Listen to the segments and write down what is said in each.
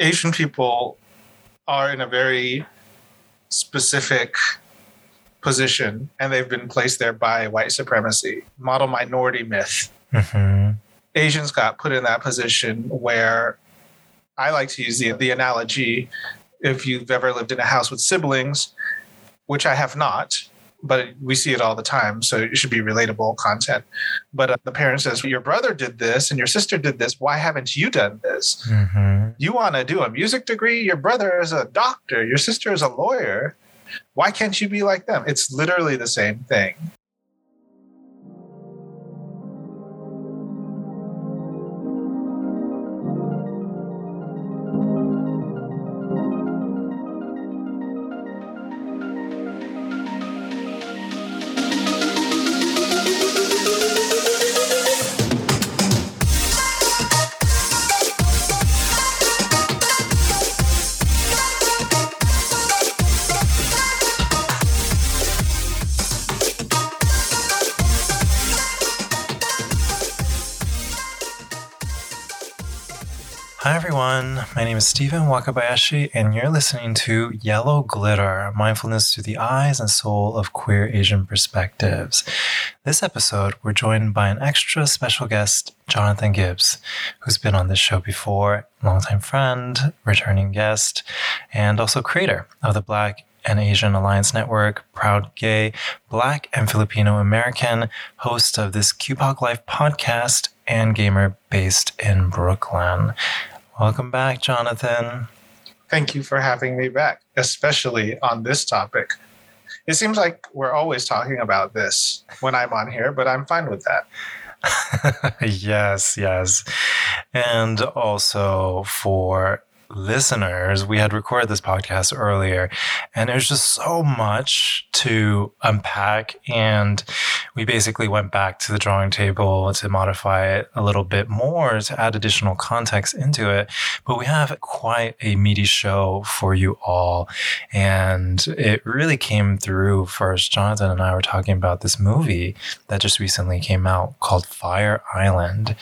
Asian people are in a very specific position and they've been placed there by white supremacy, model minority myth. Mm-hmm. Asians got put in that position where I like to use the, the analogy if you've ever lived in a house with siblings, which I have not, but we see it all the time. So it should be relatable content. But uh, the parent says, Your brother did this and your sister did this. Why haven't you done this? Mm-hmm. You want to do a music degree? Your brother is a doctor, your sister is a lawyer. Why can't you be like them? It's literally the same thing. My name is Stephen Wakabayashi, and you're listening to Yellow Glitter Mindfulness Through the Eyes and Soul of Queer Asian Perspectives. This episode, we're joined by an extra special guest, Jonathan Gibbs, who's been on this show before, longtime friend, returning guest, and also creator of the Black and Asian Alliance Network, proud gay, Black and Filipino American, host of this QPOC Life podcast, and gamer based in Brooklyn. Welcome back, Jonathan. Thank you for having me back, especially on this topic. It seems like we're always talking about this when I'm on here, but I'm fine with that. yes, yes. And also for listeners, we had recorded this podcast earlier, and there's just so much to unpack. And we basically went back to the drawing table to modify it a little bit more to add additional context into it. But we have quite a meaty show for you all. And it really came through first. Jonathan and I were talking about this movie that just recently came out called Fire Island.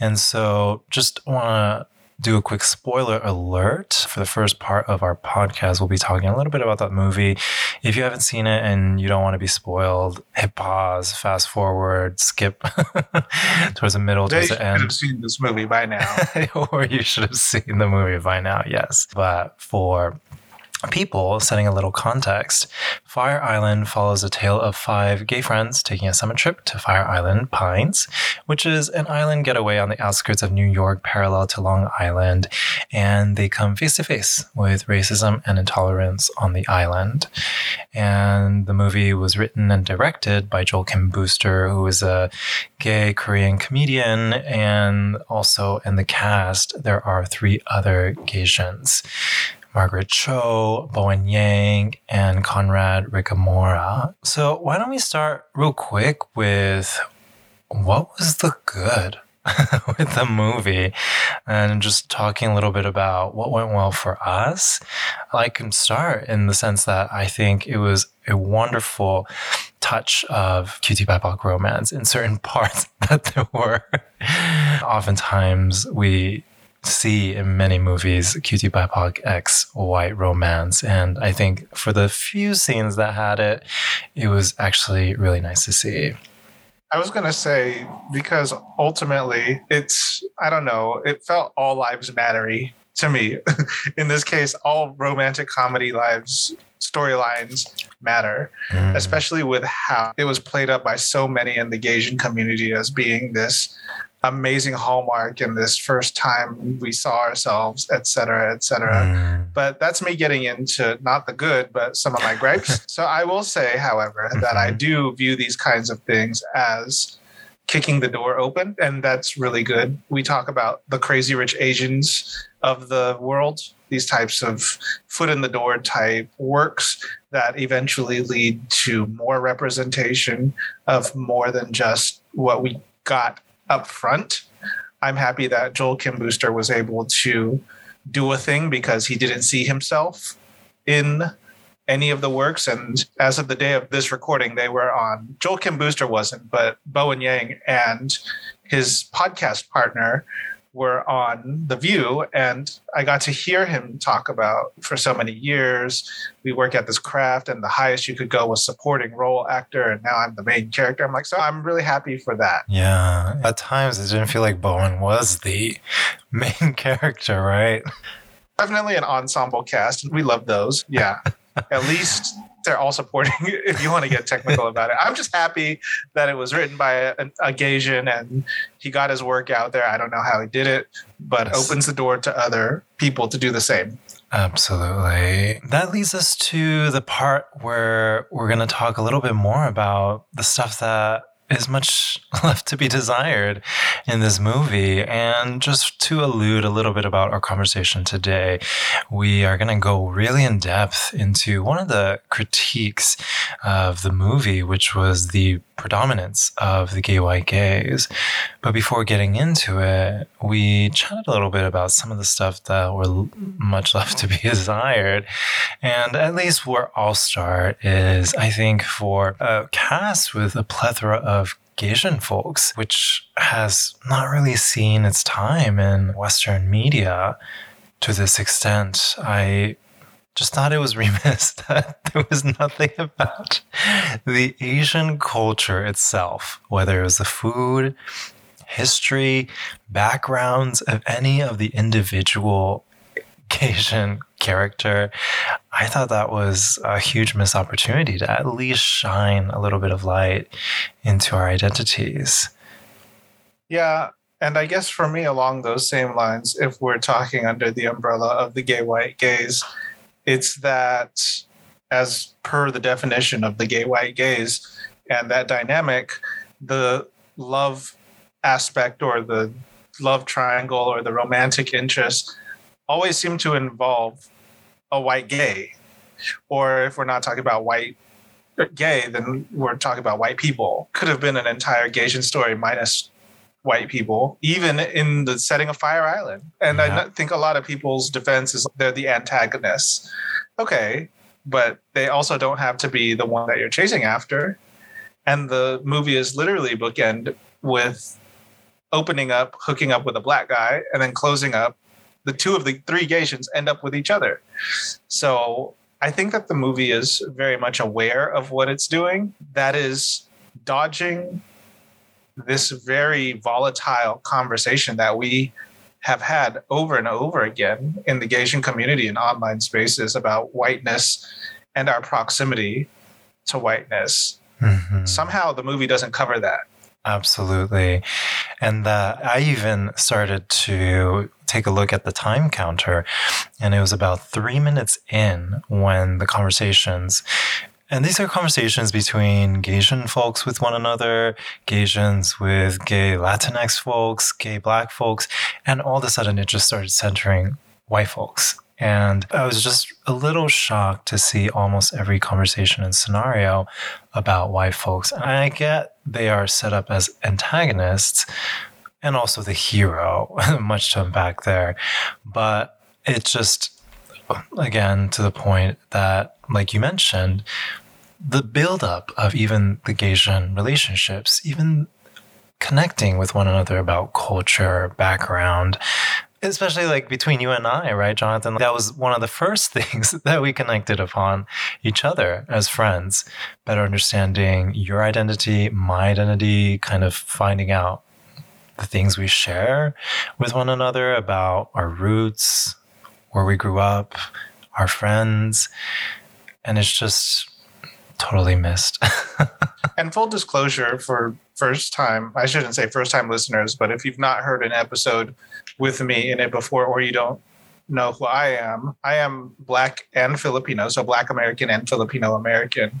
And so just want to do a quick spoiler alert for the first part of our podcast. We'll be talking a little bit about that movie. If you haven't seen it and you don't want to be spoiled, hit pause, fast forward, skip towards the middle, they towards the end. You should have seen this movie by now. or you should have seen the movie by now, yes. But for people, setting a little context, Fire Island follows a tale of five gay friends taking a summer trip to Fire Island Pines, which is an island getaway on the outskirts of New York, parallel to Long Island, and they come face to face with racism and intolerance on the island. And the movie was written and directed by Joel Kim Booster, who is a gay Korean comedian, and also in the cast, there are three other Gaysians. Margaret Cho, Bowen Yang, and Conrad Ricamora. So, why don't we start real quick with what was the good with the movie and just talking a little bit about what went well for us? I can start in the sense that I think it was a wonderful touch of QT BIPOC romance in certain parts that there were. Oftentimes, we see in many movies QT BIPOC X white romance. And I think for the few scenes that had it, it was actually really nice to see. I was going to say, because ultimately it's, I don't know, it felt all lives mattery to me. in this case, all romantic comedy lives storylines matter, mm. especially with how it was played up by so many in the Gaysian community as being this amazing hallmark in this first time we saw ourselves, et cetera, et cetera. Mm. But that's me getting into not the good, but some of my gripes. so I will say, however, that I mm-hmm. do view these kinds of things as kicking the door open, and that's really good. We talk about the crazy rich Asians of the world, these types of foot in the door type works that eventually lead to more representation of more than just what we got up front. I'm happy that Joel Kim Booster was able to do a thing because he didn't see himself in any of the works. And as of the day of this recording, they were on. Joel Kim Booster wasn't, but Bowen Yang and his podcast partner were on The View, and I got to hear him talk about for so many years. We work at this craft, and the highest you could go was supporting role actor, and now I'm the main character. I'm like, so I'm really happy for that. Yeah. At times, it didn't feel like Bowen was the main character, right? Definitely an ensemble cast. We love those. Yeah. At least they're all supporting if you want to get technical about it. I'm just happy that it was written by a, a Gaysian and he got his work out there. I don't know how he did it, but yes. opens the door to other people to do the same. Absolutely. That leads us to the part where we're going to talk a little bit more about the stuff that is much left to be desired in this movie. And just to allude a little bit about our conversation today, we are going to go really in depth into one of the critiques of the movie, which was the predominance of the gay white gaze. But before getting into it, we chatted a little bit about some of the stuff that were much left to be desired. And at least where I'll start is I think for a cast with a plethora of Gaysian folks, which has not really seen its time in Western media to this extent. I just thought it was remiss that there was nothing about the Asian culture itself, whether it was the food, history, backgrounds of any of the individual Asian character. I thought that was a huge missed opportunity to at least shine a little bit of light into our identities. Yeah, and I guess for me, along those same lines, if we're talking under the umbrella of the gay white gaze, it's that, as per the definition of the gay white gaze and that dynamic, the love aspect or the love triangle or the romantic interest always seem to involve a white gay. Or if we're not talking about white gay, then we're talking about white people. Could have been an entire Gaysian story minus white people, even in the setting of Fire Island. And yeah. I think a lot of people's defense is they're the antagonists. Okay, but they also don't have to be the one that you're chasing after. And the movie is literally bookend with opening up, hooking up with a black guy, and then closing up. The two of the three Gaysians end up with each other. So I think that the movie is very much aware of what it's doing. That is dodging this very volatile conversation that we have had over and over again in the Gaysian community and online spaces about whiteness and our proximity to whiteness. Mm-hmm. Somehow the movie doesn't cover that. Absolutely. And uh, I even started to take a look at the time counter, and it was about three minutes in when the conversations and these are conversations between Gaysian folks with one another, Gaysians with gay Latinx folks, gay black folks, and all of a sudden it just started centering white folks. And I was just a little shocked to see almost every conversation and scenario about white folks. And I get they are set up as antagonists and also the hero, much to unpack there. But it just again to the point that, like you mentioned, the buildup of even the Gaysian relationships, even connecting with one another about culture, background, especially like between you and I, right, Jonathan? That was one of the first things that we connected upon each other as friends, better understanding your identity, my identity, kind of finding out the things we share with one another about our roots, where we grew up, our friends. And it's just totally missed. and full disclosure for first time, I shouldn't say first time listeners, but if you've not heard an episode with me in it before or you don't know who I am, I am Black and Filipino, so Black American and Filipino American.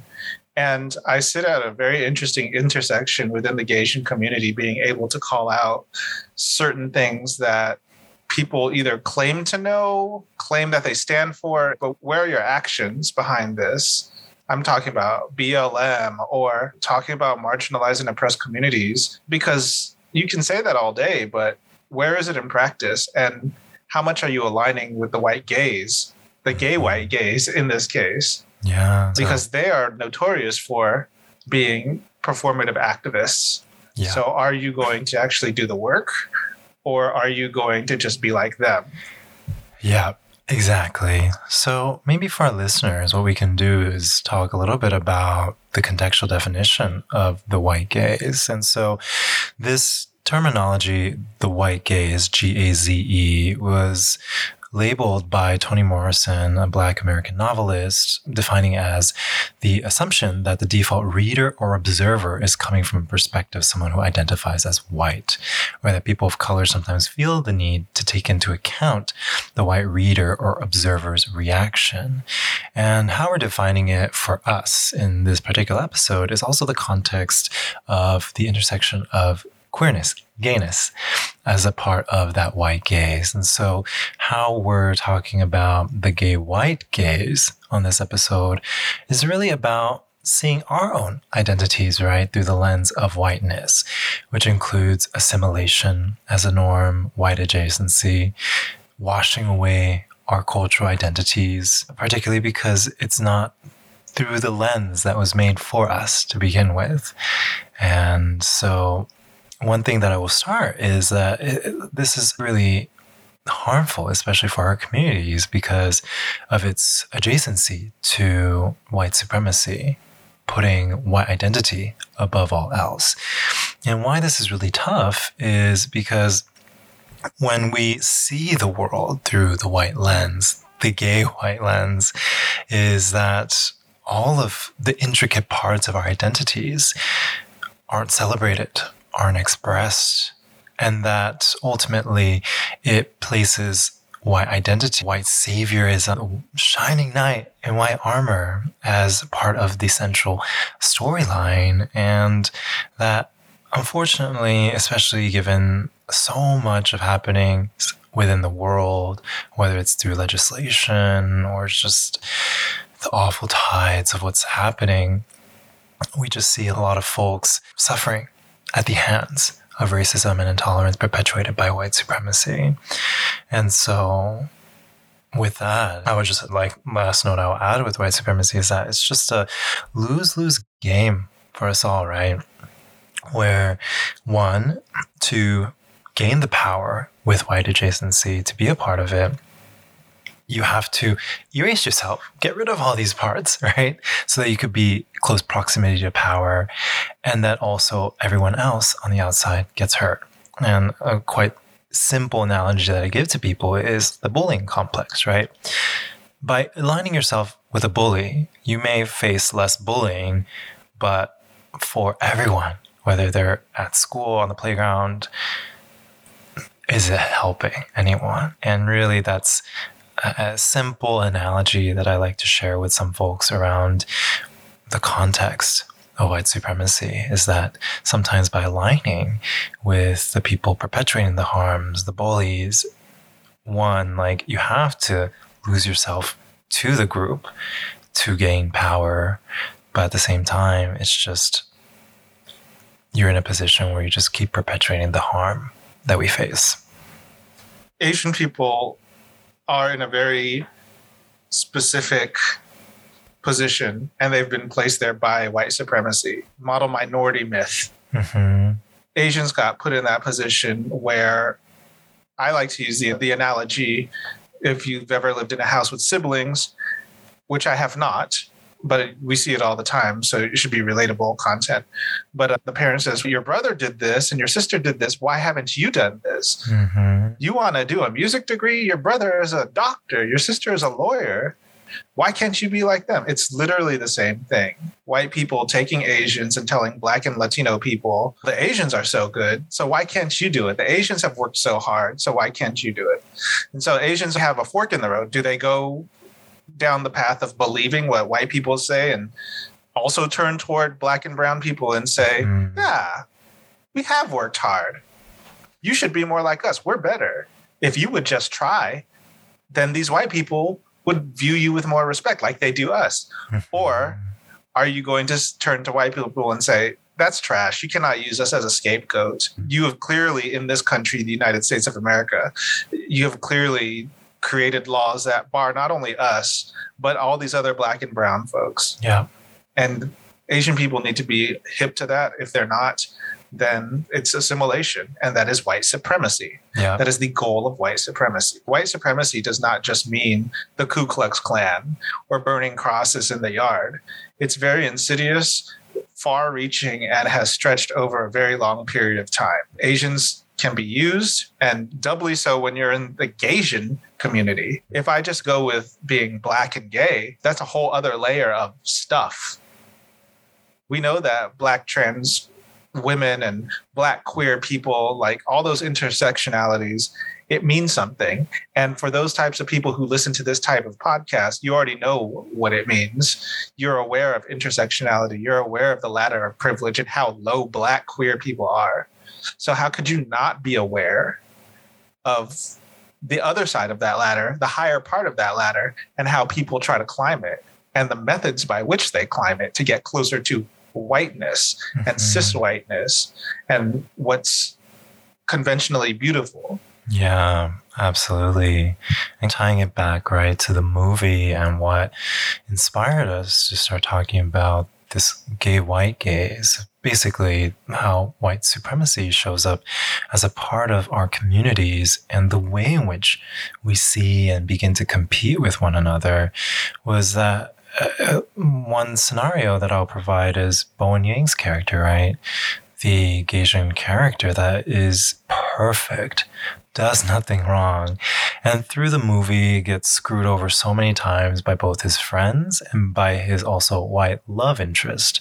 And I sit at a very interesting intersection within the Gaysian community, being able to call out certain things that people either claim to know, claim that they stand for, but where are your actions behind this? I'm talking about BLM or talking about marginalized and oppressed communities because you can say that all day, but where is it in practice? And how much are you aligning with the white gaze, the gay white gaze in this case? Yeah. Because they are notorious for being performative activists. Yeah. So are you going to actually do the work? or are you going to just be like them? Yeah, exactly. So maybe for our listeners, what we can do is talk a little bit about the contextual definition of the white gaze. And so this terminology, the white gaze, G A Z E, was labeled by Toni Morrison, a Black American novelist, defining as the assumption that the default reader or observer is coming from a perspective someone who identifies as white, or that people of color sometimes feel the need to take into account the white reader or observer's reaction. And how we're defining it for us in this particular episode is also the context of the intersection of queerness, gayness, as a part of that white gaze. And so, how we're talking about the gay white gaze on this episode is really about seeing our own identities, right, through the lens of whiteness, which includes assimilation as a norm, white adjacency, washing away our cultural identities, particularly because it's not through the lens that was made for us to begin with. And so one thing that I will start is that it, this is really harmful, especially for our communities, because of its adjacency to white supremacy, putting white identity above all else. And why this is really tough is because when we see the world through the white lens, the gay white lens, is that all of the intricate parts of our identities aren't celebrated aren't expressed, and that ultimately it places white identity, white savior is a shining knight in white armor as part of the central storyline. And that, unfortunately, especially given so much of happening within the world, whether it's through legislation or just the awful tides of what's happening, we just see a lot of folks suffering at the hands of racism and intolerance perpetuated by white supremacy. And so, with that, I would just like last note I'll add with white supremacy is that it's just a lose lose game for us all, right? Where one, to gain the power with white adjacency, to be a part of it, you have to erase yourself, get rid of all these parts, right? So that you could be close proximity to power and that also everyone else on the outside gets hurt. And a quite simple analogy that I give to people is the bullying complex, right? By aligning yourself with a bully, you may face less bullying, but for everyone, whether they're at school, on the playground, is it helping anyone? And really, that's a simple analogy that I like to share with some folks around the context of white supremacy is that sometimes by aligning with the people perpetuating the harms, the bullies, one, like you have to lose yourself to the group to gain power. But at the same time, it's just you're in a position where you just keep perpetuating the harm that we face. Asian people are in a very specific position and they've been placed there by white supremacy, model minority myth. Mm-hmm. Asians got put in that position where I like to use the, the analogy if you've ever lived in a house with siblings, which I have not, but we see it all the time. So it should be relatable content. But uh, the parent says, Your brother did this and your sister did this. Why haven't you done this? Mm-hmm. You want to do a music degree? Your brother is a doctor. Your sister is a lawyer. Why can't you be like them? It's literally the same thing. White people taking Asians and telling Black and Latino people, the Asians are so good. So why can't you do it? The Asians have worked so hard. So why can't you do it? And so Asians have a fork in the road. Do they go down the path of believing what white people say and also turn toward black and brown people and say, mm. yeah, we have worked hard. You should be more like us. We're better. If you would just try, then these white people would view you with more respect like they do us. or are you going to turn to white people and say, that's trash. You cannot use us as a scapegoat. You have clearly, in this country, the United States of America, you have clearly created laws that bar not only us, but all these other black and brown folks. Yeah. And Asian people need to be hip to that. If they're not, then it's assimilation, and that is white supremacy. Yeah. That is the goal of white supremacy. White supremacy does not just mean the Ku Klux Klan or burning crosses in the yard. It's very insidious, far reaching, and has stretched over a very long period of time. Asians can be used, and doubly so when you're in the Gaysian community. If I just go with being black and gay, that's a whole other layer of stuff. We know that black trans women and black queer people, like all those intersectionalities, it means something. And for those types of people who listen to this type of podcast, you already know what it means. You're aware of intersectionality, you're aware of the ladder of privilege and how low black queer people are. So, how could you not be aware of the other side of that ladder, the higher part of that ladder, and how people try to climb it and the methods by which they climb it to get closer to whiteness and Mhm. cis whiteness and what's conventionally beautiful? Yeah, absolutely. And tying it back right to the movie and what inspired us to start talking about this gay white gaze, basically how white supremacy shows up as a part of our communities and the way in which we see and begin to compete with one another was that uh, one scenario that I'll provide is Bowen Yang's character, right? The Gaysian character that is perfect does nothing wrong. And through the movie, gets screwed over so many times by both his friends and by his also white love interest.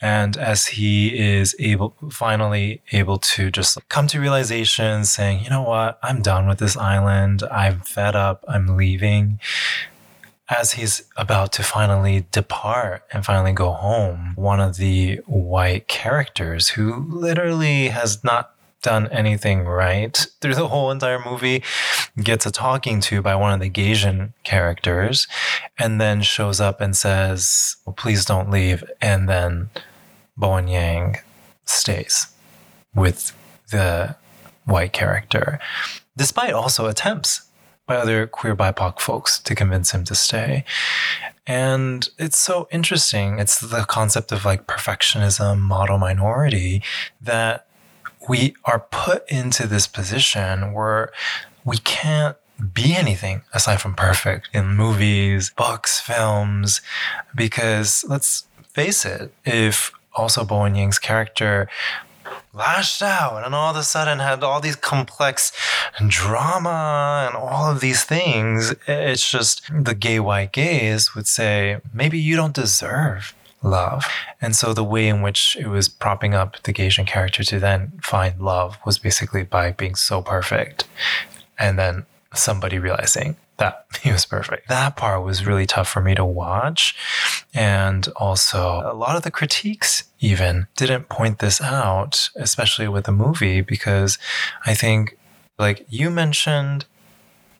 And as he is able, finally able to just come to realization saying, you know what, I'm done with this island. I'm fed up. I'm leaving. As he's about to finally depart and finally go home, one of the white characters who literally has not done anything right through the whole entire movie gets a talking to by one of the Gaysian characters and then shows up and says, please don't leave. And then Bowen Yang stays with the white character, despite also attempts by other queer BIPOC folks to convince him to stay. And it's so interesting. It's the concept of like perfectionism, model minority that we are put into this position where we can't be anything aside from perfect in movies, books, films, because let's face it, if also Bowen Yang's character lashed out and all of a sudden had all these complex drama and all of these things, it's just the gay white gaze would say, maybe you don't deserve love. And so the way in which it was propping up the Gaysian character to then find love was basically by being so perfect. And then somebody realizing that he was perfect. That part was really tough for me to watch. And also, a lot of the critiques even didn't point this out, especially with the movie, because I think, like you mentioned,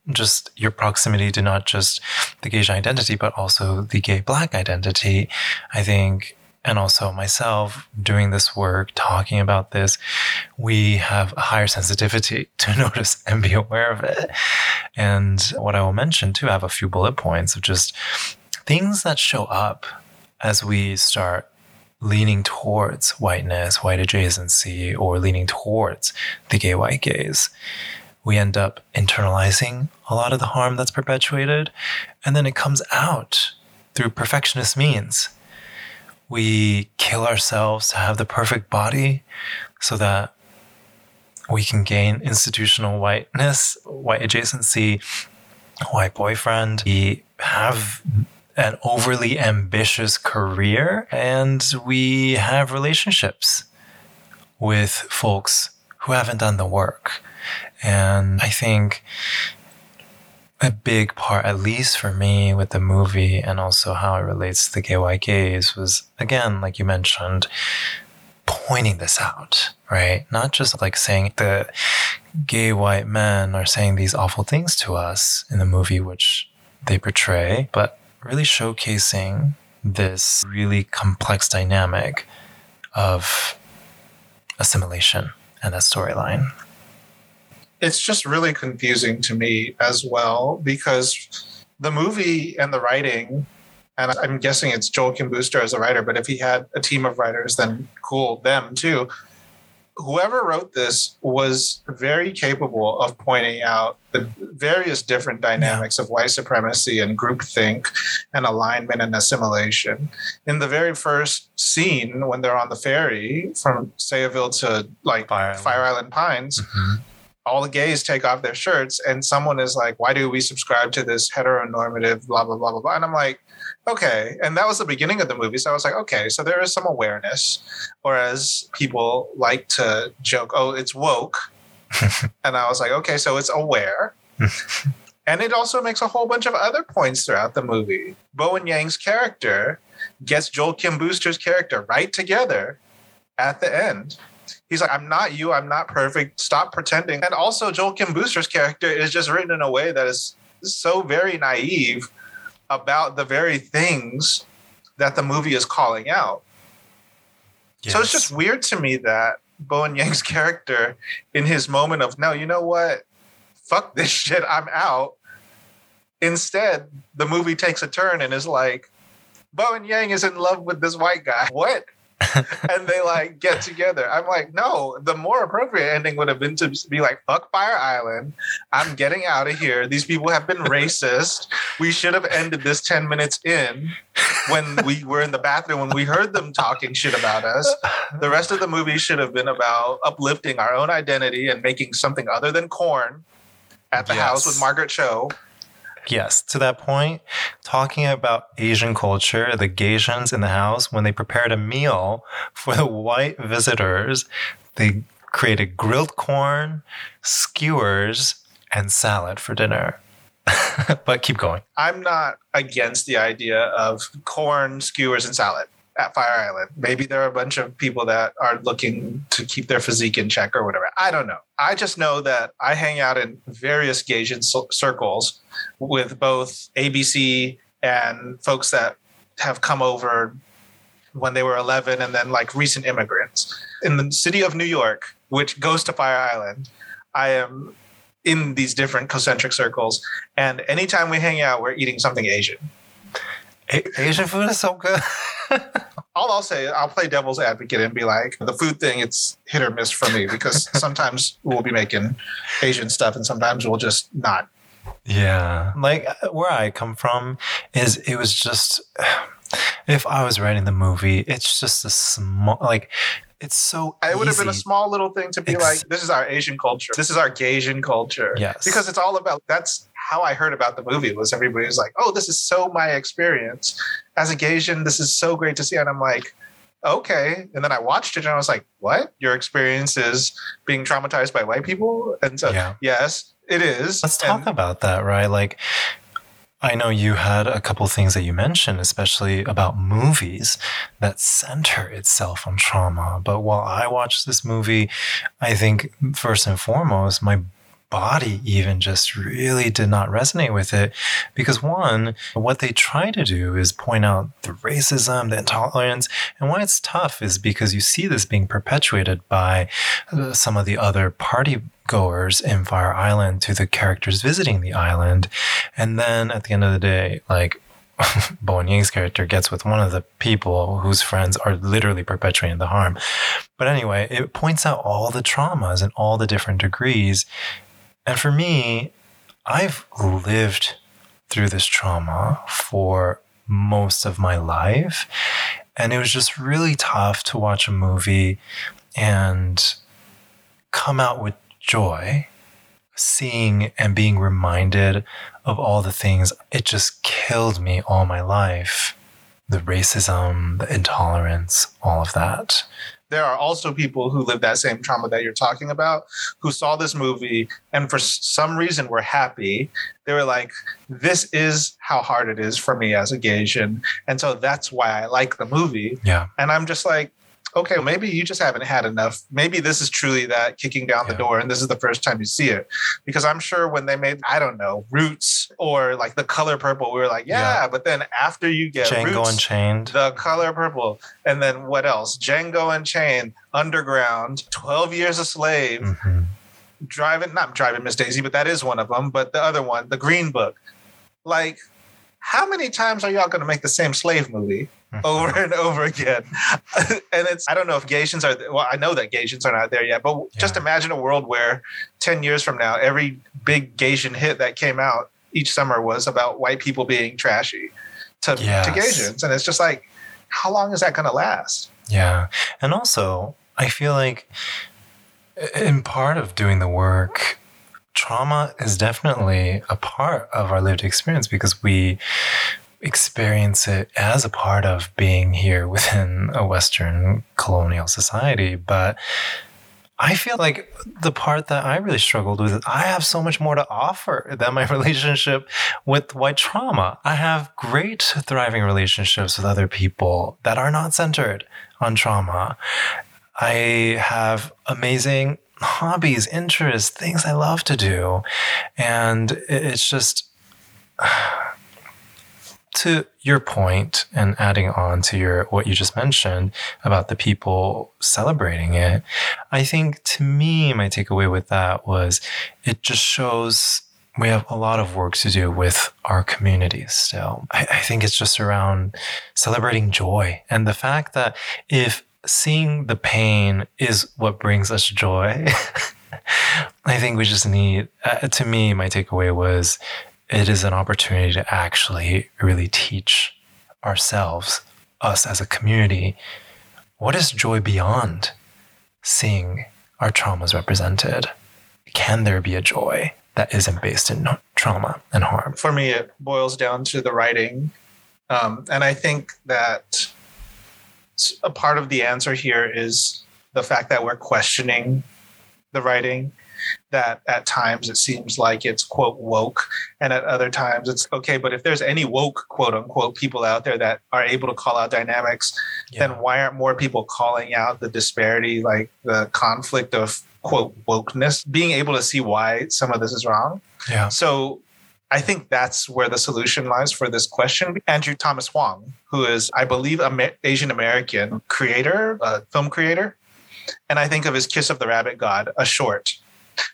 just your proximity to not just the gay identity, but also the gay black identity. I think, and also myself doing this work, talking about this, we have a higher sensitivity to notice and be aware of it. And what I will mention too, I have a few bullet points of just things that show up as we start leaning towards whiteness, white adjacency, or leaning towards the gay white gaze we end up internalizing a lot of the harm that's perpetuated, and then it comes out through perfectionist means. We kill ourselves to have the perfect body so that we can gain institutional whiteness, white adjacency, white boyfriend. We have an overly ambitious career, and we have relationships with folks who haven't done the work. And I think a big part, at least for me, with the movie and also how it relates to the gay white gaze was, again, like you mentioned, pointing this out, right? Not just like saying the gay white men are saying these awful things to us in the movie, which they portray, but really showcasing this really complex dynamic of assimilation and that storyline it's just really confusing to me as well because the movie and the writing and i'm guessing it's joel kim booster as a writer but if he had a team of writers then cool them too whoever wrote this was very capable of pointing out the various different dynamics of white supremacy and groupthink and alignment and assimilation. In the very first scene, when they're on the ferry from Sayville to like Fire Island. Fire Island Pines, Mhm. All the gays take off their shirts and someone is like why do we subscribe to this heteronormative blah blah blah blah blah? And i'm like okay. And that was the beginning of the movie so i was like okay so there is some awareness. Whereas people like to joke oh it's woke. And i was like okay so it's aware. And it also makes a whole bunch of other points throughout the movie. Bowen yang's character gets joel kim booster's character right together at the end He's like, I'm not you. I'm not perfect. Stop pretending. And also, Joel Kim Booster's character is just written in a way that is so very naive about the very things that the movie is calling out. So it's just weird to me that Bowen Yang's character, in his moment of, no, you know what? Fuck this shit. I'm out. Instead, the movie takes a turn and is like, Bowen Yang is in love with this white guy. What? and they like get together. I'm like, no, the more appropriate ending would have been to be like, fuck Fire Island. I'm getting out of here. These people have been racist. We should have ended this 10 minutes in when we were in the bathroom when we heard them talking shit about us. The rest of the movie should have been about uplifting our own identity and making something other than corn at the house with Margaret Cho. Yes, to that point, talking about Asian culture, the Gaysians in the house, when they prepared a meal for the white visitors, they created grilled corn, skewers, and salad for dinner. but keep going. I'm not against the idea of corn, skewers, and salad at Fire Island. Maybe there are a bunch of people that are looking to keep their physique in check or whatever. I don't know. I just know that I hang out in various cir- circles with both ABC and folks that have come over when they were 11 and then like recent immigrants. In the city of New York, which goes to Fire Island, I am in these different concentric circles. And anytime we hang out, we're eating something Asian. Asian food is so good. All I'll say, I'll play devil's advocate and be like, the food thing, it's hit or miss for me because sometimes we'll be making Asian stuff and sometimes we'll just not. Yeah. Like uh, where I come from is it was just if I was writing the movie, it's just a small like it's so It would have been a small little thing to be Ex- like, this is our Asian culture. This is our Gaysian culture. Yes. Because it's all about, that's how I heard about the movie was everybody was like, oh, this is so my experience. As a Gaysian, this is so great to see. And I'm like, okay. And then I watched it and I was like, what? Your experience is being traumatized by white people? And so, Yeah. yes, it is. Let's talk And- about that, right? Like, I know you had a couple things that you mentioned, especially about movies that center itself on trauma. But while I watched this movie, I think first and foremost, my body even just really did not resonate with it because one what they try to do is point out the racism the intolerance and why it's tough is because you see this being perpetuated by uh, some of the other party goers in Fire Island to the characters visiting the island. And then at the end of the day, like Bowen Yang's character gets with one of the people whose friends are literally perpetuating the harm. But anyway, it points out all the traumas and all the different degrees. And for me, I've lived through this trauma for most of my life. And it was just really tough to watch a movie and come out with joy, seeing and being reminded of all the things. It just killed me all my life. The racism, the intolerance, all of that. There are also people who live that same trauma that you're talking about who saw this movie and for some reason were happy. They were like, this is how hard it is for me as a Gaysian. And so that's why I like the movie. Yeah. And I'm just like, okay, well, maybe you just haven't had enough. Maybe this is truly that kicking down the door and this is the first time you see it. Because I'm sure when they made, I don't know, Roots or like the color purple, we were like, yeah, Yeah. but then after you get Django Roots, Unchained. the color purple. And then what else? Django Unchained, Underground, 12 Years a Slave, Mhm. Driving, not Driving Miss Daisy, but that is one of them. But the other one, The Green Book. Like, how many times are y'all going to make the same slave movie over and over again? and it's, I don't know if Gaysians are, well, I know that Gaysians are not there yet, but yeah. just imagine a world where 10 years from now, every big Gaysian hit that came out each summer was about white people being trashy to, yes. to. And it's just like, how long is that going to last? Yeah. And also, I feel like in part of doing the work, trauma is definitely a part of our lived experience because we experience it as a part of being here within a Western colonial society. But I feel like the part that I really struggled with is I have so much more to offer than my relationship with white trauma. I have great, thriving relationships with other people that are not centered on trauma. I have amazing hobbies, interests, things I love to do. And it's just to your point and adding on to your what you just mentioned about the people celebrating it, I think to me my takeaway with that was it just shows we have a lot of work to do with our communities still. I, I think it's just around celebrating joy and the fact that if seeing the pain is what brings us joy. I think we just need, uh, to me, my takeaway was it is an opportunity to actually really teach ourselves, us as a community, what is joy beyond seeing our traumas represented? Can there be a joy that isn't based in trauma and harm? For me, it boils down to the writing. Um, and I think that a part of the answer here is the fact that we're questioning the writing that at times it seems like it's quote woke and at other times it's okay but if there's any woke quote unquote people out there that are able to call out dynamics yeah. then why aren't more people calling out the disparity like the conflict of quote wokeness being able to see why some of this is wrong yeah so I think that's where the solution lies for this question. Andrew Thomas Huang, who is, I believe, an Asian American creator, a film creator. And I think of his Kiss of the Rabbit God, a short,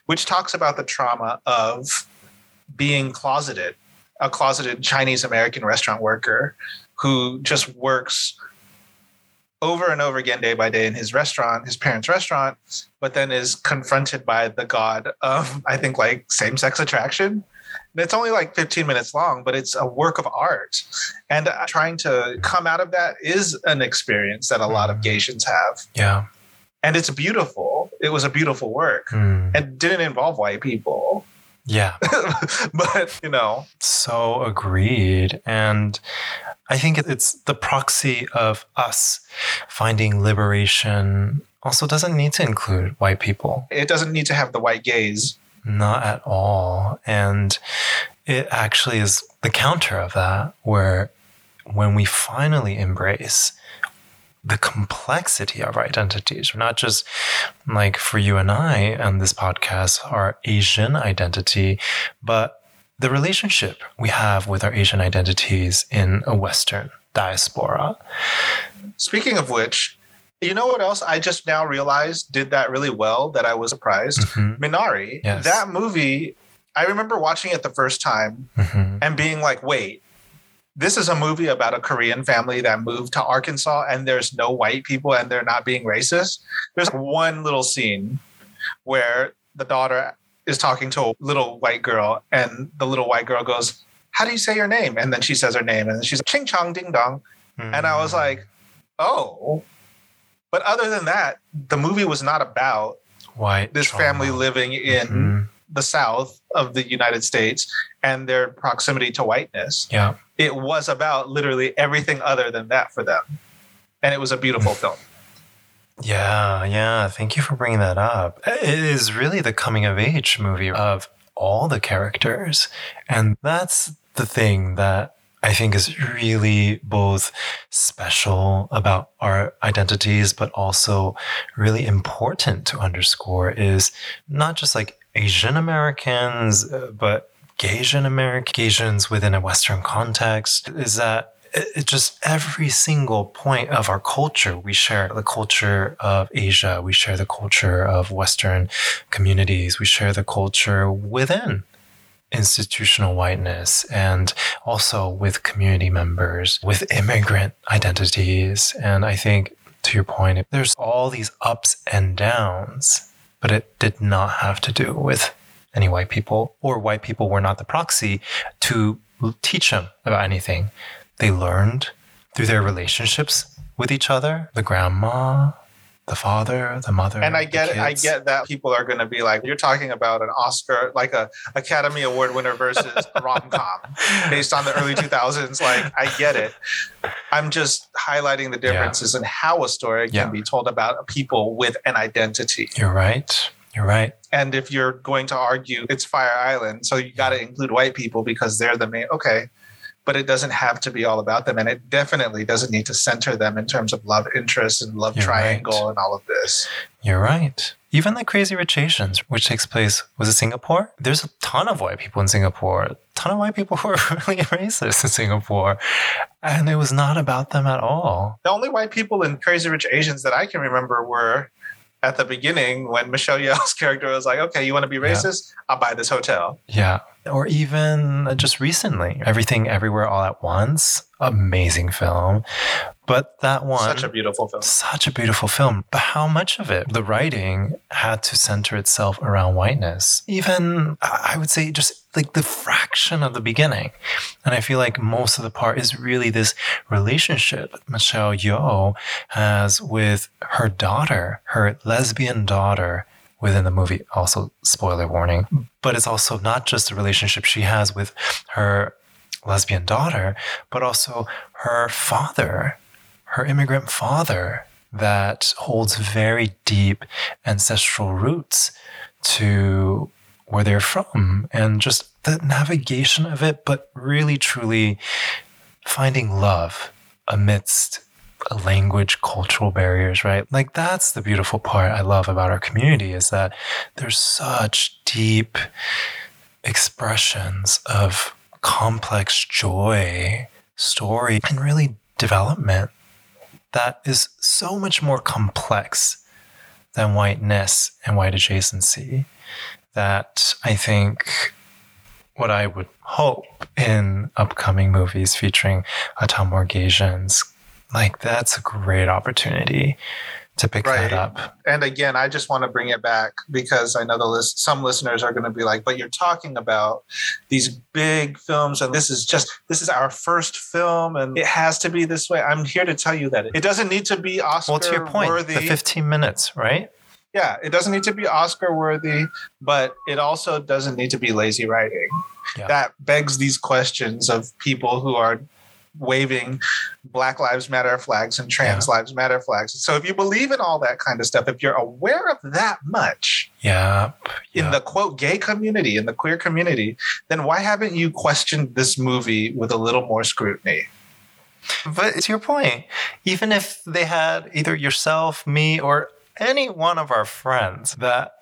which talks about the trauma of being closeted, a closeted Chinese American restaurant worker who just works over and over again, day by day, in his restaurant, his parents' restaurant, but then is confronted by the god of, I think, like same sex attraction it's only like 15 minutes long, but it's a work of art. And uh, trying to come out of that is an experience that a lot of mm. Gaysians have. Yeah. And it's beautiful. It was a beautiful work mm. and didn't involve white people. Yeah. but, you know. So agreed. And I think it's the proxy of us finding liberation also doesn't need to include white people. It doesn't need to have the white gaze. Not at all. And it actually is the counter of that, where when we finally embrace the complexity of our identities, not just like for you and I and this podcast, our Asian identity, but the relationship we have with our Asian identities in a Western diaspora. Speaking of which, you know what else I just now realized did that really well that I was surprised? Mm-hmm. Minari. Yes. That movie, I remember watching it the first time mm-hmm. and being like, wait, this is a movie about a Korean family that moved to Arkansas and there's no white people and they're not being racist. There's one little scene where the daughter is talking to a little white girl and the little white girl goes, How do you say your name? And then she says her name and she's like, Ching Chong Ding Dong. Mm-hmm. And I was like, Oh, but other than that, the movie was not about white this trauma. family living in mm-hmm. The South of the United States and their proximity to whiteness. Yeah. It was about literally everything other than that for them. And it was a beautiful mm. film. Yeah, yeah. Thank you for bringing that up. It is really the coming of age movie of all the characters. And that's the thing that I think is really both special about our identities, but also really important to underscore is not just like Asian Americans, uh, but Asian Americans within a Western context is that it just every single point of our culture we share the culture of asia we share the culture of western communities we share the culture within institutional whiteness and also with community members, with immigrant identities. And I think, to your point, there's all these ups and downs, but it did not have to do with any white people, or white people were not the proxy to teach them about anything. They learned through their relationships with each other, the grandma, the father, the mother. And I get it. I get that people are going to be like, you're talking about an Oscar, like a Academy Award winner versus a rom com based on the early 2000s. Like, I get it. I'm just highlighting the differences yeah. in how a story can yeah. be told about people with an identity. You're right. You're right. And if you're going to argue it's Fire Island, so you got to include white people because they're the main, okay but it doesn't have to be all about them. And it definitely doesn't need to center them in terms of love interest and love You're triangle right. and all of this. You're right. Even like Crazy Rich Asians, which takes place, was it Singapore? There's a ton of white people in Singapore, a ton of white people who are really racist in Singapore. And it was not about them at all. The only white people in Crazy Rich Asians that I can remember were at the beginning when Michelle Yeoh's character was like, okay, you want to be racist? Yeah. I'll buy this hotel. Yeah. Or even uh, just recently, Everything Everywhere All at Once. Amazing film. But that one. Such a beautiful film. Such a beautiful film. But how much of it, the writing had to center itself around whiteness? Even, I would say, just like the fraction of the beginning. And I feel like most of the part is really this relationship Michelle Yeoh has with her daughter, her lesbian daughter within the movie. Also, spoiler warning. But it's also not just the relationship she has with her lesbian daughter, but also her father, her immigrant father, that holds very deep ancestral roots to where they're from and just the navigation of it, but really truly finding love amidst language, cultural barriers, right? Like that's the beautiful part I love about our community is that there's such deep expressions of complex joy, story, and really development that is so much more complex than whiteness and white adjacency that I think what I would hope in upcoming movies featuring Atamorgasians, like that's a great opportunity to pick right. that up. And again, I just want to bring it back because I know the list some listeners are going to be like, but you're talking about these big films and this is just this is our first film and it has to be this way. I'm here to tell you that it doesn't need to be Oscar well, to your point, worthy. The 15 minutes, right? Yeah, it doesn't need to be Oscar worthy, but it also doesn't need to be lazy writing. Yeah. That begs these questions of people who are waving Black Lives Matter flags and Trans yeah. Lives Matter flags. So if you believe in all that kind of stuff, if you're aware of that much, yeah, in the quote gay community, in the queer community, then why haven't you questioned this movie with a little more scrutiny? But to your point, even if they had either yourself, me, or any one of our friends that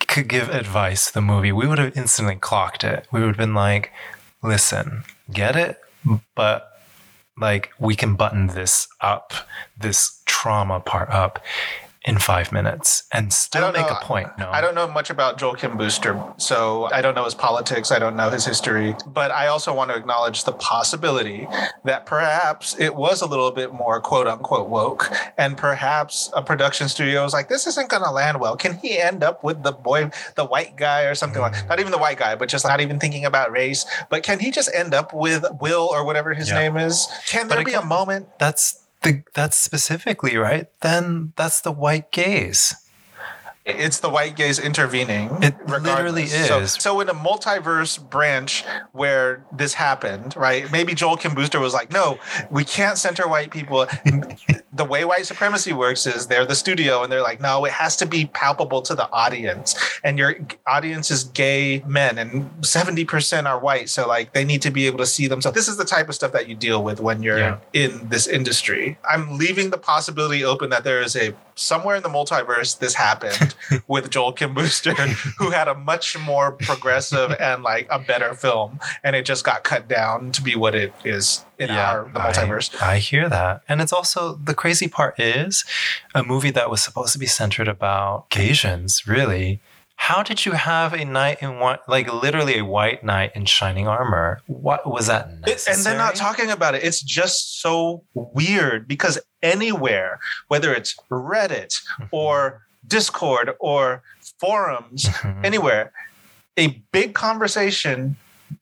could give advice to the movie, we would have instantly clocked it. We would have been like, listen, get it, but like we can button this up, this trauma part up in five minutes and still make know, a point. No, I don't know much about Joel Kim Booster, so I don't know his politics. I don't know his history, but I also want to acknowledge the possibility that perhaps it was a little bit more quote unquote woke, and perhaps a production studio was like, "This isn't going to land well. Can he end up with the boy, the white guy, or something mm. like? Not even the white guy, but just not even thinking about race. But can he just end up with Will or whatever his yeah. name is? Can there be a moment? That's the, that's specifically right, then that's the white gaze. It's the white gaze intervening. It literally is. So, so, in a multiverse branch where this happened, right? Maybe Joel Kim Booster was like, "No, we can't center white people." the way white supremacy works is they're the studio, and they're like, "No, it has to be palpable to the audience, and your audience is gay men, and seventy percent are white, so like they need to be able to see themselves." This is the type of stuff that you deal with when you're yeah. in this industry. I'm leaving the possibility open that there is a somewhere in the multiverse this happened with Joel Kim Booster, who had a much more progressive and like a better film, and it just got cut down to be what it is in yeah, our the multiverse. I, I hear that, and it's also the crazy part is a movie that was supposed to be centered about Asians really how did you have a knight in white, like literally a white knight in shining armor? What was that It- necessary? and they're not talking about it. It's just so weird because anywhere, whether it's Reddit or Discord or forums, Mhm. anywhere, a big conversation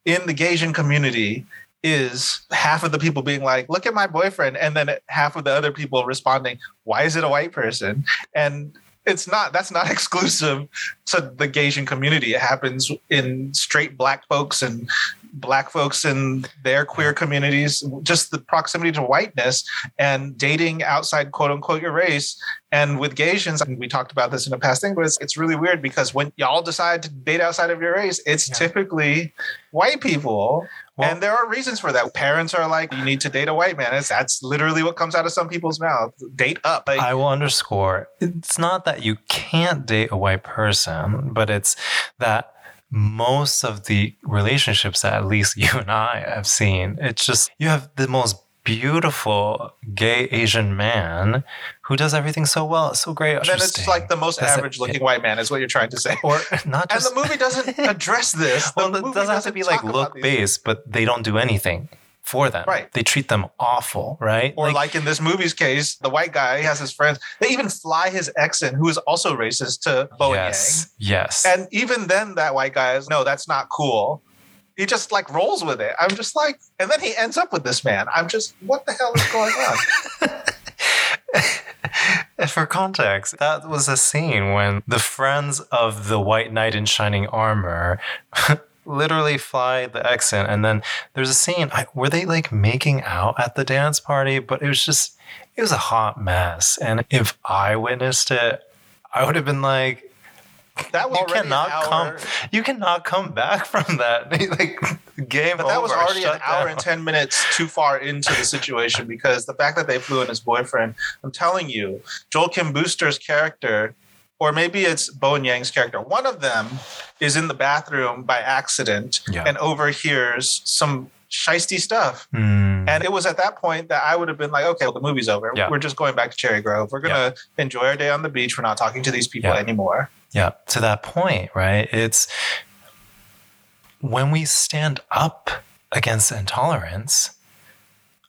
in the Gaysian community is half of the people being like, look at my boyfriend. And then half of the other people responding, why is it a white person? And it's not, that's not exclusive to the Gaysian community. It happens in straight black folks and black folks in their queer communities, just the proximity to whiteness and dating outside quote unquote your race. And with Gaysians, and we talked about this in a past thing, but it's, it's really weird because when y'all decide to date outside of your race, it's Yeah. typically white people. Well- and there are reasons for that. Parents are like, you need to date a white man. It's, that's literally what comes out of some people's mouth. Date up. Like, I will underscore it's not that you can't date a white person, but it's that most of the relationships that at least you and I have seen, it's just you have the most beautiful gay Asian man who does everything so well. So great. then it's like the most That's it. average looking white man, is what you're trying to say. or not just, and the movie doesn't address this. Well, it doesn't have to be like look based, but they don't do anything for them. Right. They treat them awful, right? Or like, in this movie's case, the white guy has his friends. They even fly his ex in, who is also racist, to Bowen yes, yes. Yang. And even then, that white guy is no, that's not cool. He just like rolls with it. I'm just like, and then he ends up with this man. I'm just, what the hell is going on? For context, that was a scene when the friends of the White Knight in shining armor literally fly the exit, and then there's a scene. I, were they like making out at the dance party? But it was just, it was a hot mess. And if I witnessed it, I would have been like, That was you cannot come, you cannot come back from that. like game But that was already an hour down. and 10 minutes too far into the situation because the fact that they flew in his boyfriend, I'm telling you, Joel Kim Booster's character, or maybe it's Bowen Yang's character, one of them is in the bathroom by accident Yeah. and overhears some shisty stuff. Hmm. And it was at that point that I would have been like, okay, well, the movie's over. Yeah. We're just going back to Cherry Grove. We're going to enjoy our day on the beach. We're not talking to these people Yeah. anymore. Yeah, to that point, right? It's when we stand up against intolerance,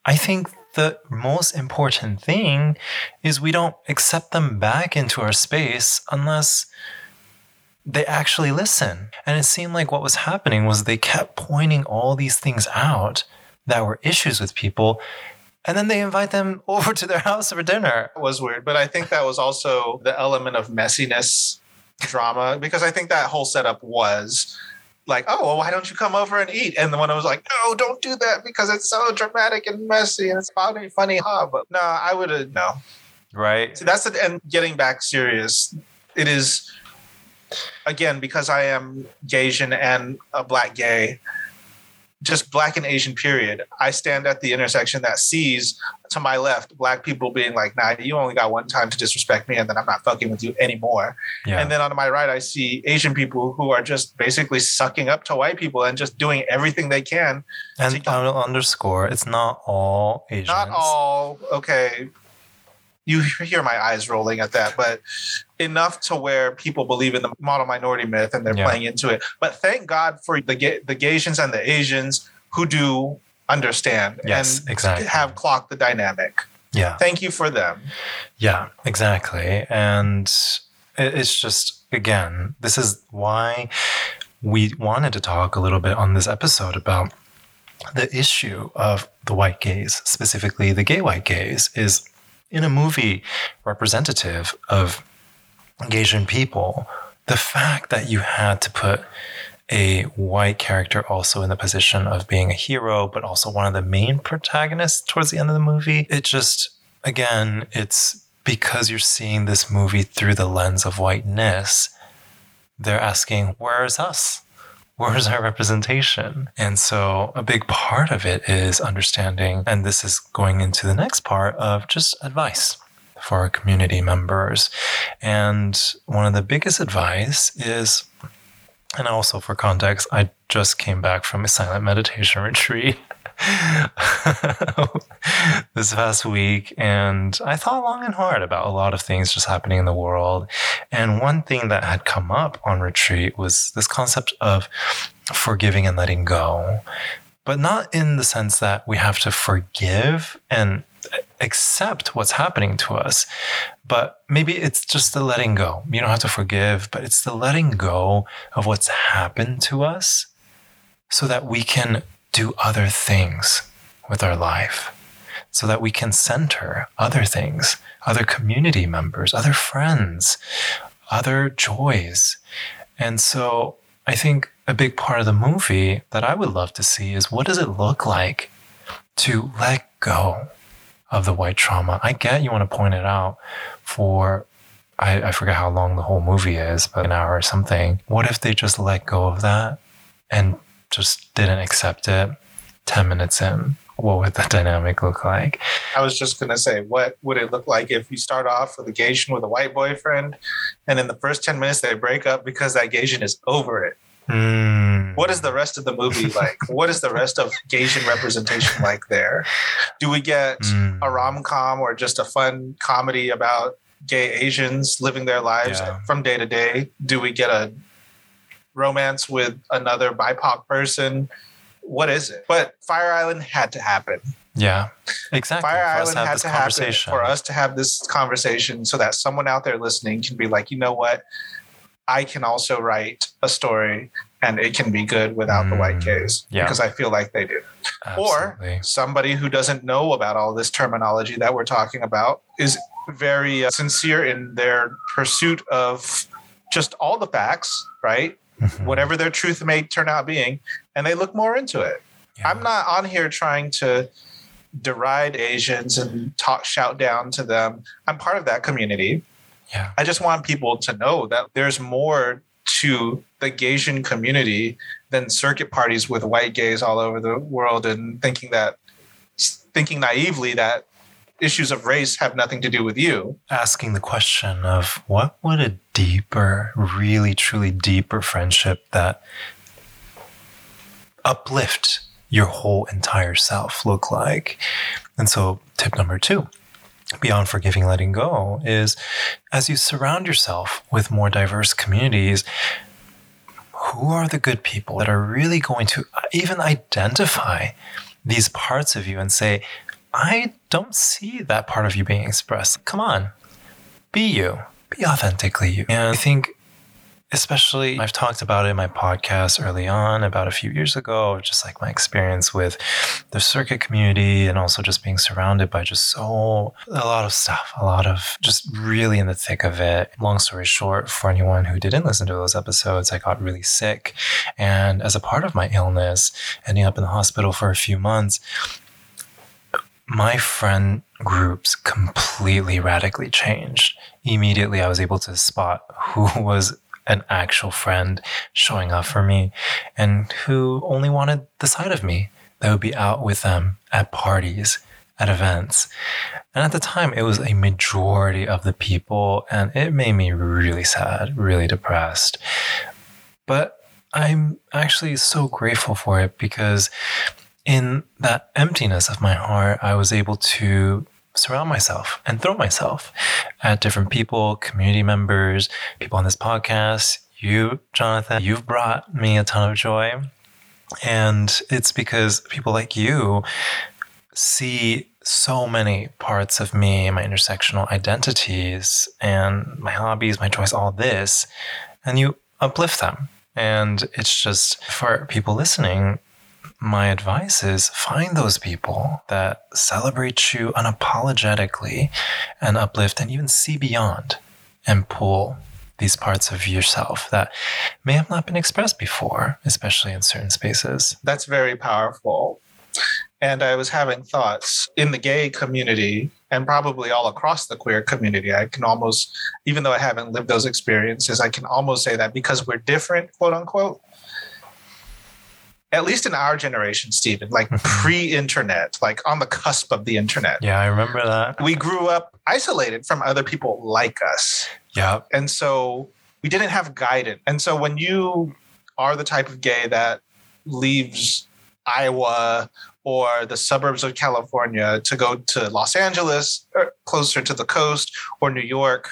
I think the most important thing is we don't accept them back into our space unless they actually listen. And it seemed like what was happening was they kept pointing all these things out that were issues with people. And then they invite them over to their house for dinner. It was weird. But I think that was also the element of messiness drama because I think that whole setup was like, oh, well, why don't you come over and eat? And the one I was like, no, don't do that because it's so dramatic and messy and it's funny, funny, huh? But no, I would have, no. Right? See, that's the, and getting back serious, it is, again, because I am Gaysian and a black gay, just black and Asian period. I stand at the intersection that sees to my left black people being like, nah, you only got one time to disrespect me and then I'm not fucking with you anymore. Yeah. And then on my right, I see Asian people who are just basically sucking up to white people and just doing everything they can. And I'll underscore, it's not all Asians. Not all, okay. You hear my eyes rolling at that, but enough to where people believe in the model minority myth and they're Yeah. playing into it. But thank God for the the Gaysians and the Asians who do understand Yes, and exactly. have clocked the dynamic. Yeah. Thank you for them. Yeah, exactly. And it's just, again, this is why we wanted to talk a little bit on this episode about the issue of the white gaze, specifically the gay white gaze, is in a movie representative of Asian people, the fact that you had to put a white character also in the position of being a hero, but also one of the main protagonists towards the end of the movie, it just, again, it's because you're seeing this movie through the lens of whiteness. They're asking, where's us? Where's our representation? And so a big part of it is understanding, and this is going into the next part of just advice for our community members. And one of the biggest advice is, and also for context, I just came back from a silent meditation retreat. this past week and I thought long and hard about a lot of things just happening in the world. And one thing that had come up on retreat was this concept of forgiving and letting go, but not in the sense that we have to forgive and accept what's happening to us. But maybe it's just the letting go. You don't have to forgive, but it's the letting go of what's happened to us so that we can do other things with our life, so that we can center other things, other community members, other friends, other joys. And so I think a big part of the movie that I would love to see is what does it look like to let go of the white trauma? I get you want to point it out for I, I forget how long the whole movie is, but an hour or something. What if they just let go of that and just didn't accept it 10 minutes in? What would the dynamic look like? I was just going to say, what would it look like if you start off with a Gaysian with a white boyfriend, and in the first 10 minutes they break up because that Gaysian is over it? Mm. What is the rest of the movie like? what is the rest of Gaysian representation like there? Do we get Mm. a rom com or just a fun comedy about gay Asians living their lives Yeah. from day to day? Do we get a romance with another BIPOC person? What is it? But Fire Island had to happen. Yeah, exactly. Fire For Island had to happen for us to have this conversation so that someone out there listening can be like, you know what? I can also write a story and it can be good without the white Mm, gays yeah. because I feel like they do. Absolutely. Or somebody who doesn't know about all this terminology that we're talking about is very uh, sincere in their pursuit of just all the facts, right? Mhm. Whatever their truth may turn out being, and they look more into it. Yeah. I'm not on here trying to deride Asians and talk shout down to them. I'm part of that community. Yeah. I just want people to know that there's more to the Gaysian community than circuit parties with white gays all over the world and thinking that thinking naively that issues of race have nothing to do with you. asking the question of what would a deeper, really truly deeper friendship that uplift your whole entire self look like? And so, tip number two, beyond forgiving, letting go, is as you surround yourself with more diverse communities, who are the good people that are really going to even identify these parts of you and say, I don't see that part of you being expressed. Come on, be you, be authentically you. And I think, especially, I've talked about it in my podcast early on, about a few years ago, just like my experience with the circuit community and also just being surrounded by just so a lot of stuff, a lot of just really in the thick of it. Long story short, for anyone who didn't listen to those episodes, I got really sick. And as a part of my illness, ending up in the hospital for a few months, my friend groups completely radically changed. Immediately, I was able to spot who was an actual friend showing up for me and who only wanted the side of me that would be out with them at parties, at events. And at the time, it was a majority of the people, and it made me really sad, really depressed. But I'm actually so grateful for it because in that emptiness of my heart, I was able to surround myself and throw myself at different people, community members, people on this podcast. You, Jonathan, you've brought me a ton of joy. And it's because people like you see so many parts of me, my intersectional identities, and my hobbies, my joys, all this, and you uplift them. And it's just for people listening, my advice is find those people that celebrate you unapologetically and uplift and even see beyond and pull these parts of yourself that may have not been expressed before, especially in certain spaces. That's very powerful. And I was having thoughts in the gay community and probably all across the queer community. I can almost, even though I haven't lived those experiences, I can almost say that because we're different, quote unquote, at least in our generation, Stephen, like pre internet, like on the cusp of the internet, Yeah, I remember that. we grew up isolated from other people like us. Yeah. And so we didn't have guidance. And so when you are the type of gay that leaves Iowa or the suburbs of California to go to Los Angeles, or closer to the coast, or New York.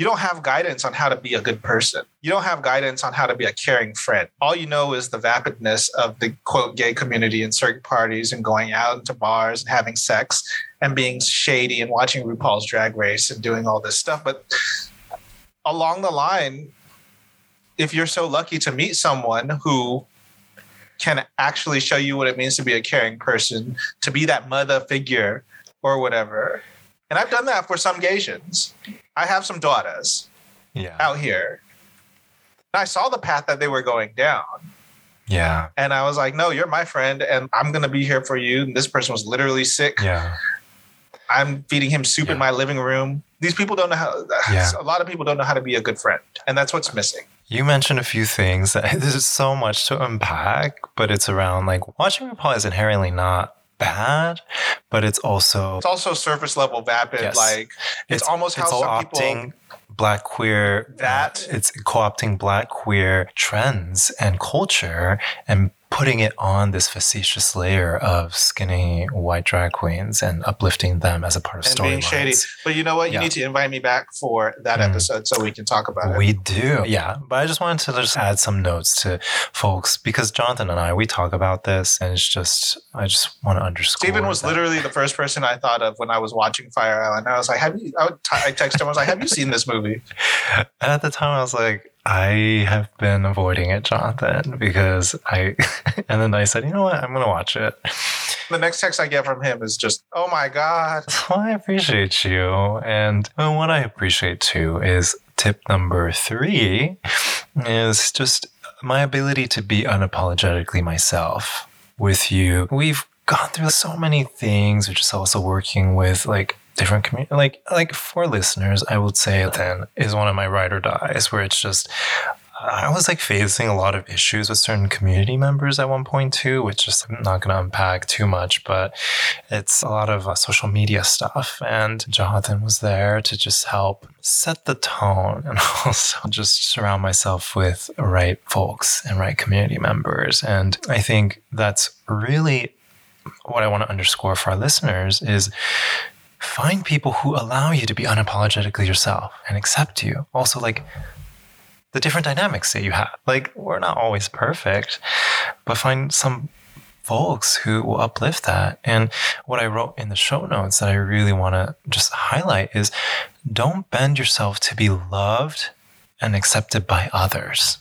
You don't have guidance on how to be a good person. You don't have guidance on how to be a caring friend. All you know is the vapidness of the quote gay community and circuit parties and going out into bars and having sex and being shady and watching RuPaul's drag race and doing all this stuff. But along the line, if you're so lucky to meet someone who can actually show you what it means to be a caring person, to be that mother figure or whatever. And I've done that for some Gaysians. I have some daughters Yeah. out here. And I saw the path that they were going down. Yeah. And I was like, no, you're my friend and I'm going to be here for you. And this person was literally sick. Yeah. I'm feeding him soup Yeah. in my living room. These people don't know how, Yeah. a lot of people don't know how to be a good friend. And that's what's missing. You mentioned a few things that there's so much to unpack, but it's around like watching RuPaul is inherently not bad, but it's also It's also surface level vapid. Yes. Like it's, almost how it's all some people black queer That- it's co-opting black queer trends and culture and putting it on this facetious layer of skinny white drag queens and uplifting them as a part of and being shady. But you know what? You Yeah. need to invite me back for that Mm. episode so we can talk about it. We do. Yeah. But I just wanted to just add some notes to folks because Jonathan and I, we talk about this and it's just, I just want to underscore. Stephen was that- literally the first person I thought of when I was watching Fire Island. I was like, "Have you?" I, would t- I texted him. I was like, "Have you seen this movie?" And at the time, I was like, I have been avoiding it, Jonathan, because I, and then I said, you know what? I'm going to watch it. The next text I get from him is just, "Oh my god." So I appreciate you. And what I appreciate too is tip number three is just my ability to be unapologetically myself with you. We've gone through so many things, which is also working with like different community like like for listeners i would say then is one of my ride or dies where it's just I was like facing a lot of issues with certain community members at one point too, which is I'm not going to unpack too much, but it's a lot of uh, social media stuff. And Jonathan was there to just help set the tone and also just surround myself with right folks and right community members. And I think that's really what I want to underscore for our listeners is find people who allow you to be unapologetically yourself and accept you. Also, like the different dynamics that you have. Like, we're not always perfect, but find some folks who will uplift that. And what I wrote in the show notes that I really want to just highlight is don't bend yourself to be loved and accepted by others.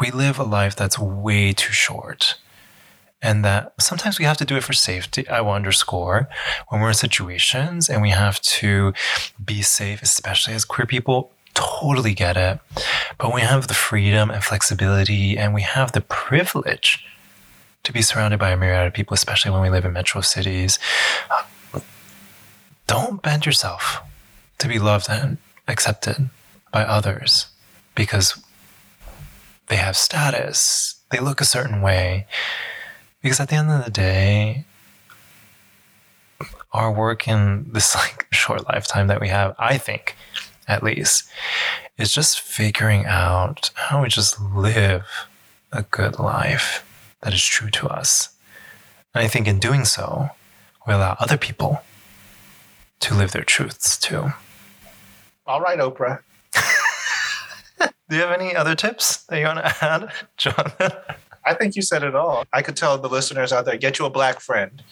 We live a life that's way too short and that sometimes we have to do it for safety. I will underscore when we're in situations and we have to be safe, especially as queer people. Totally get it. But we have the freedom and flexibility, and we have the privilege to be surrounded by a myriad of people, especially when we live in metro cities. Don't bend yourself to be loved and accepted by others because they have status, they look a certain way. Because at the end of the day, our work in this like short lifetime that we have, I think, at least, is just figuring out how we just live a good life that is true to us. And I think in doing so, we allow other people to live their truths too. All right, Oprah. Do you have any other tips that you want to add, Jonathan? I think you said it all. I could tell the listeners out there, get you a black friend.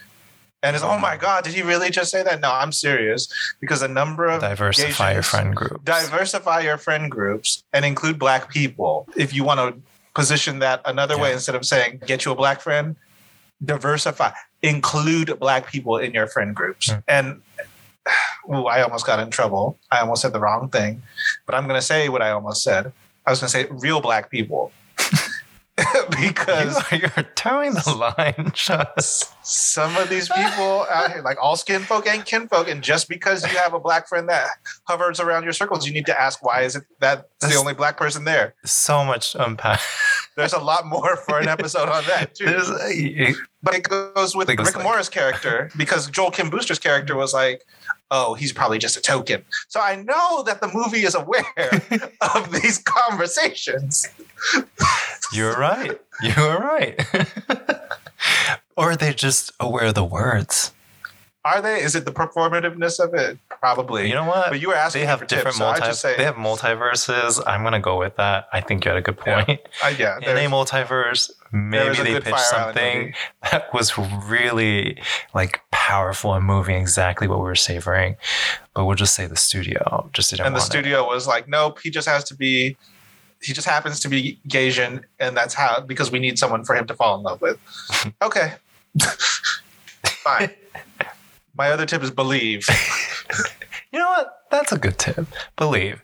And it's, oh my God, did he really just say that? No, I'm serious. Because a number of Diversify your friend group. diversify your friend groups and include black people. If you want to position that another way, instead of saying get you a black friend, diversify, include black people in your friend groups. Mm. And ooh, I almost got in trouble. I almost said the wrong thing, but I'm going to say what I almost said. I was going to say real black people. because You are, you're towing the line, just. some of these people out here, like all skin folk ain't kinfolk, and just because you have a black friend that hovers around your circles, you need to ask why is it that the only black person there? So much unpack. There's a lot more for an episode on that too. A- But it goes with Rick like- Morris' character because Joel Kim Booster's character was like, oh, he's probably just a token. So I know that the movie is aware of these conversations. You're right. You're right. or are they just aware of the words? Are they? Is it the performativeness of it? Probably. You know what? But you were asking they have for different tips, so I multi. just say, they have multiverses. I'm gonna go with that. I think you had a good Yeah. point. uh, yeah, In a multiverse, maybe they pitched something that was really like powerful and moving, exactly what we were savoring. But we'll just say the studio just didn't and the want it. studio was like, nope, he just has to be. He just happens to be Gaysian, and that's how because we need someone for him to fall in love with. Okay, fine. My other tip is believe. You know what? That's a good tip. Believe.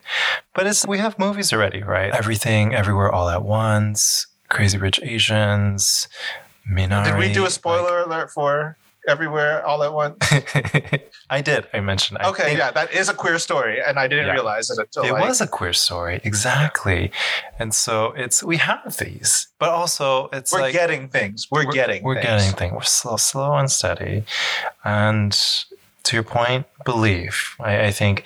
But it's we have movies already, right? Everything, everywhere, all at once. Crazy Rich Asians. Minari. Did we do a spoiler alert for Everywhere All at Once? I did. I mentioned. I Okay, think yeah, that is a queer story, and I didn't Yeah. realize it until It like, was a queer story, exactly, and so it's we have these, but also it's we're like getting things. We're, getting. we're things. getting things. We're slow, slow and steady, and to your point, belief. I, I think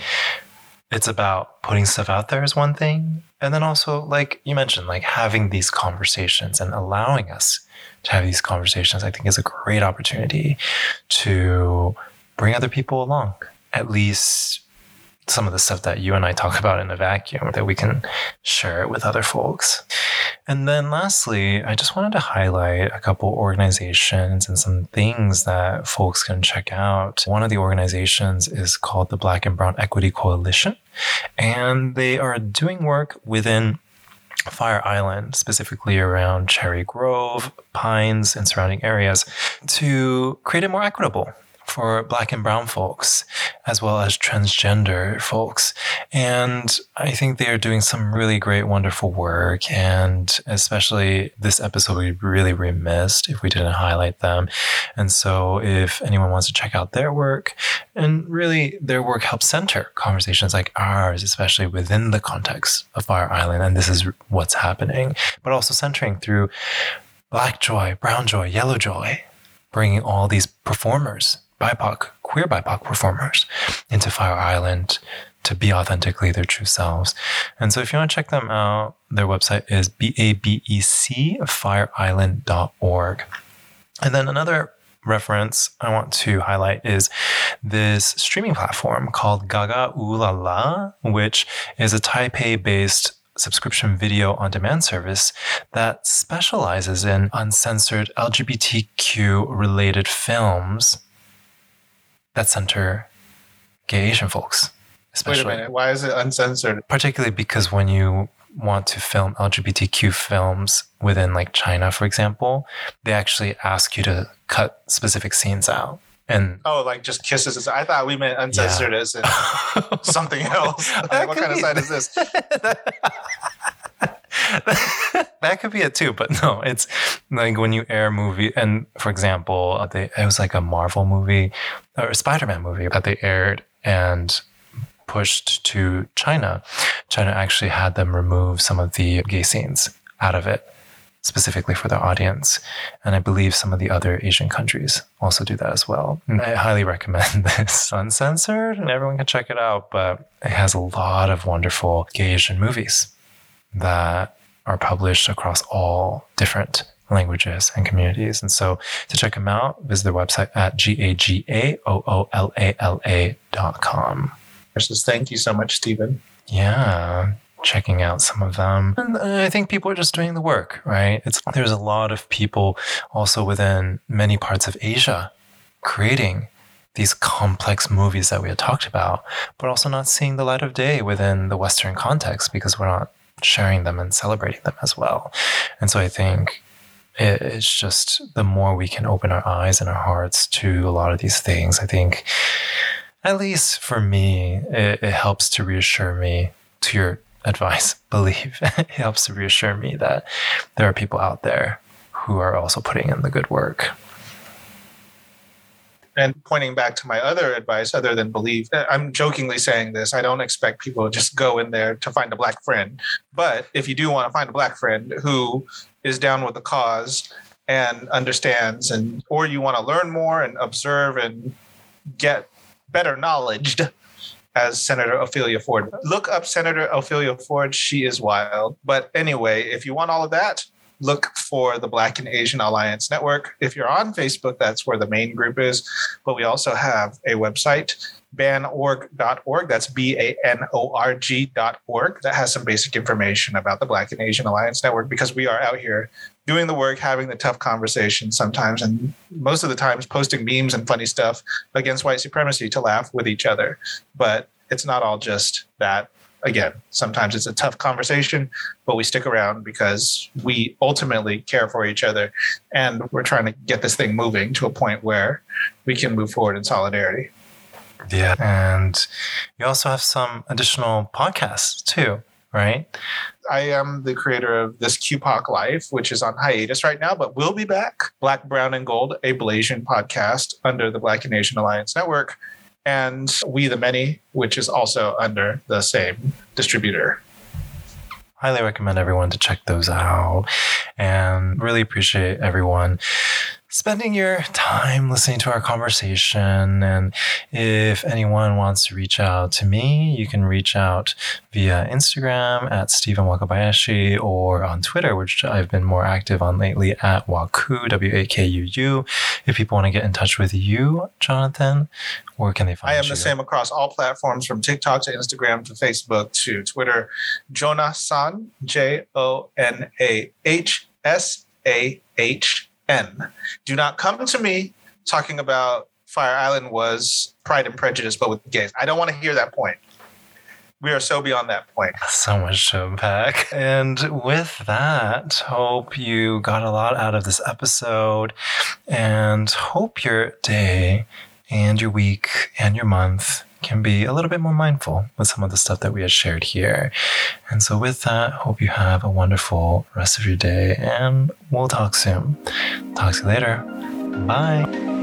it's about putting stuff out there is one thing, and then also like you mentioned, like having these conversations and allowing us to have these conversations. I think is a great opportunity to bring other people along. At least some of the stuff that you and I talk about in a vacuum that we can share it with other folks. And then lastly, I just wanted to highlight a couple organizations and some things that folks can check out. One of the organizations is called the Black and Brown Equity Coalition, and they are doing work within Fire Island, specifically around Cherry Grove, Pines, and surrounding areas, to create it more equitable for Black and Brown folks, as well as transgender folks. And I think they are doing some really great, wonderful work. And especially this episode, be really remiss if we didn't highlight them. And so, if anyone wants to check out their work, and really their work helps center conversations like ours, especially within the context of Fire Island. And this is what's happening, but also centering through Black joy, brown joy, yellow joy, bringing all these performers, BIPOC, queer BIPOC performers into Fire Island to be authentically their true selves. And so if you want to check them out, their website is B-A-B-E-C fireisland.org. And then another reference I want to highlight is this streaming platform called Gaga Ooh La La, which is a Taipei based subscription video on demand service that specializes in uncensored LGBTQ related films that center gay Asian folks. Especially. Wait a minute. Why is it uncensored? particularly because when you want to film LGBTQ films within like China, for example, they actually ask you to cut specific scenes out. And Oh, like just kisses. I thought we meant uncensored as in something else. Like, what kind of be- site is this? that could be it too, but no, it's like when you air movie, and for example, uh, they, it was like a Marvel movie or a Spider Man movie that they aired and pushed to China. China actually had them remove some of the gay scenes out of it, specifically for their audience. And I believe some of the other Asian countries also do that as well. And I highly recommend this uncensored, and everyone can check it out. But it has a lot of wonderful gay Asian movies that are published across all different languages and communities. And so to check them out, visit their website at G-A-G-A-O-O-L-A-L-A dot com. Versus, thank you so much, Stephen. Yeah, checking out some of them. And uh, I think people are just doing the work, right? It's there's a lot of people also within many parts of Asia creating these complex movies that we had talked about, but also not seeing the light of day within the Western context because we're not sharing them and celebrating them as well. And so I think it's just the more we can open our eyes and our hearts to a lot of these things, I think, at least for me, it, it helps to reassure me to your advice, believe. it helps to reassure me that there are people out there who are also putting in the good work. And pointing back to my other advice, other than believe, uh, I'm jokingly saying this. I don't expect people to just go in there to find a black friend. But if you do want to find a black friend who is down with the cause and understands, and or you want to learn more and observe and get better knowledged as Senator Ophelia Ford. Look up Senator Ophelia Ford. She is wild. But anyway, if you want all of that, look for the Black and Asian Alliance Network. If you're on Facebook, that's where the main group is. But we also have a website, banorg.org. That's B A N O R G.org. That has some basic information about the Black and Asian Alliance Network because we are out here doing the work, having the tough conversations sometimes, and most of the times posting memes and funny stuff against white supremacy to laugh with each other. But it's not all just that. Again, sometimes it's a tough conversation, but we stick around because we ultimately care for each other and we're trying to get this thing moving to a point where we can move forward in solidarity. Yeah. And you also have some additional podcasts too, right? I am the creator of this QPOC Life, which is on hiatus right now, but we'll be back. Black, Brown, and Gold, a Blasian podcast under the Black and Asian Alliance Network, and We the Many, which is also under the same distributor. Highly recommend everyone to check those out and really appreciate everyone spending your time listening to our conversation. And if anyone wants to reach out to me, you can reach out via Instagram at Stephen Wakabayashi or on Twitter, which I've been more active on lately at Waku, W A K U U. If people want to get in touch with you, Jonathan, where can they find you? I am you? the same across all platforms from TikTok to Instagram to Facebook to Twitter. Jonah San, J O N A H S A H N. Do not come to me talking about Fire Island was Pride and Prejudice, but with gays. I don't want to hear that point. We are so beyond that point. So much to unpack. And with that, hope you got a lot out of this episode and hope your day and your week and your month can be a little bit more mindful with some of the stuff that we had shared here. And so, with that, hope you have a wonderful rest of your day and we'll talk soon. Talk to you later. Bye.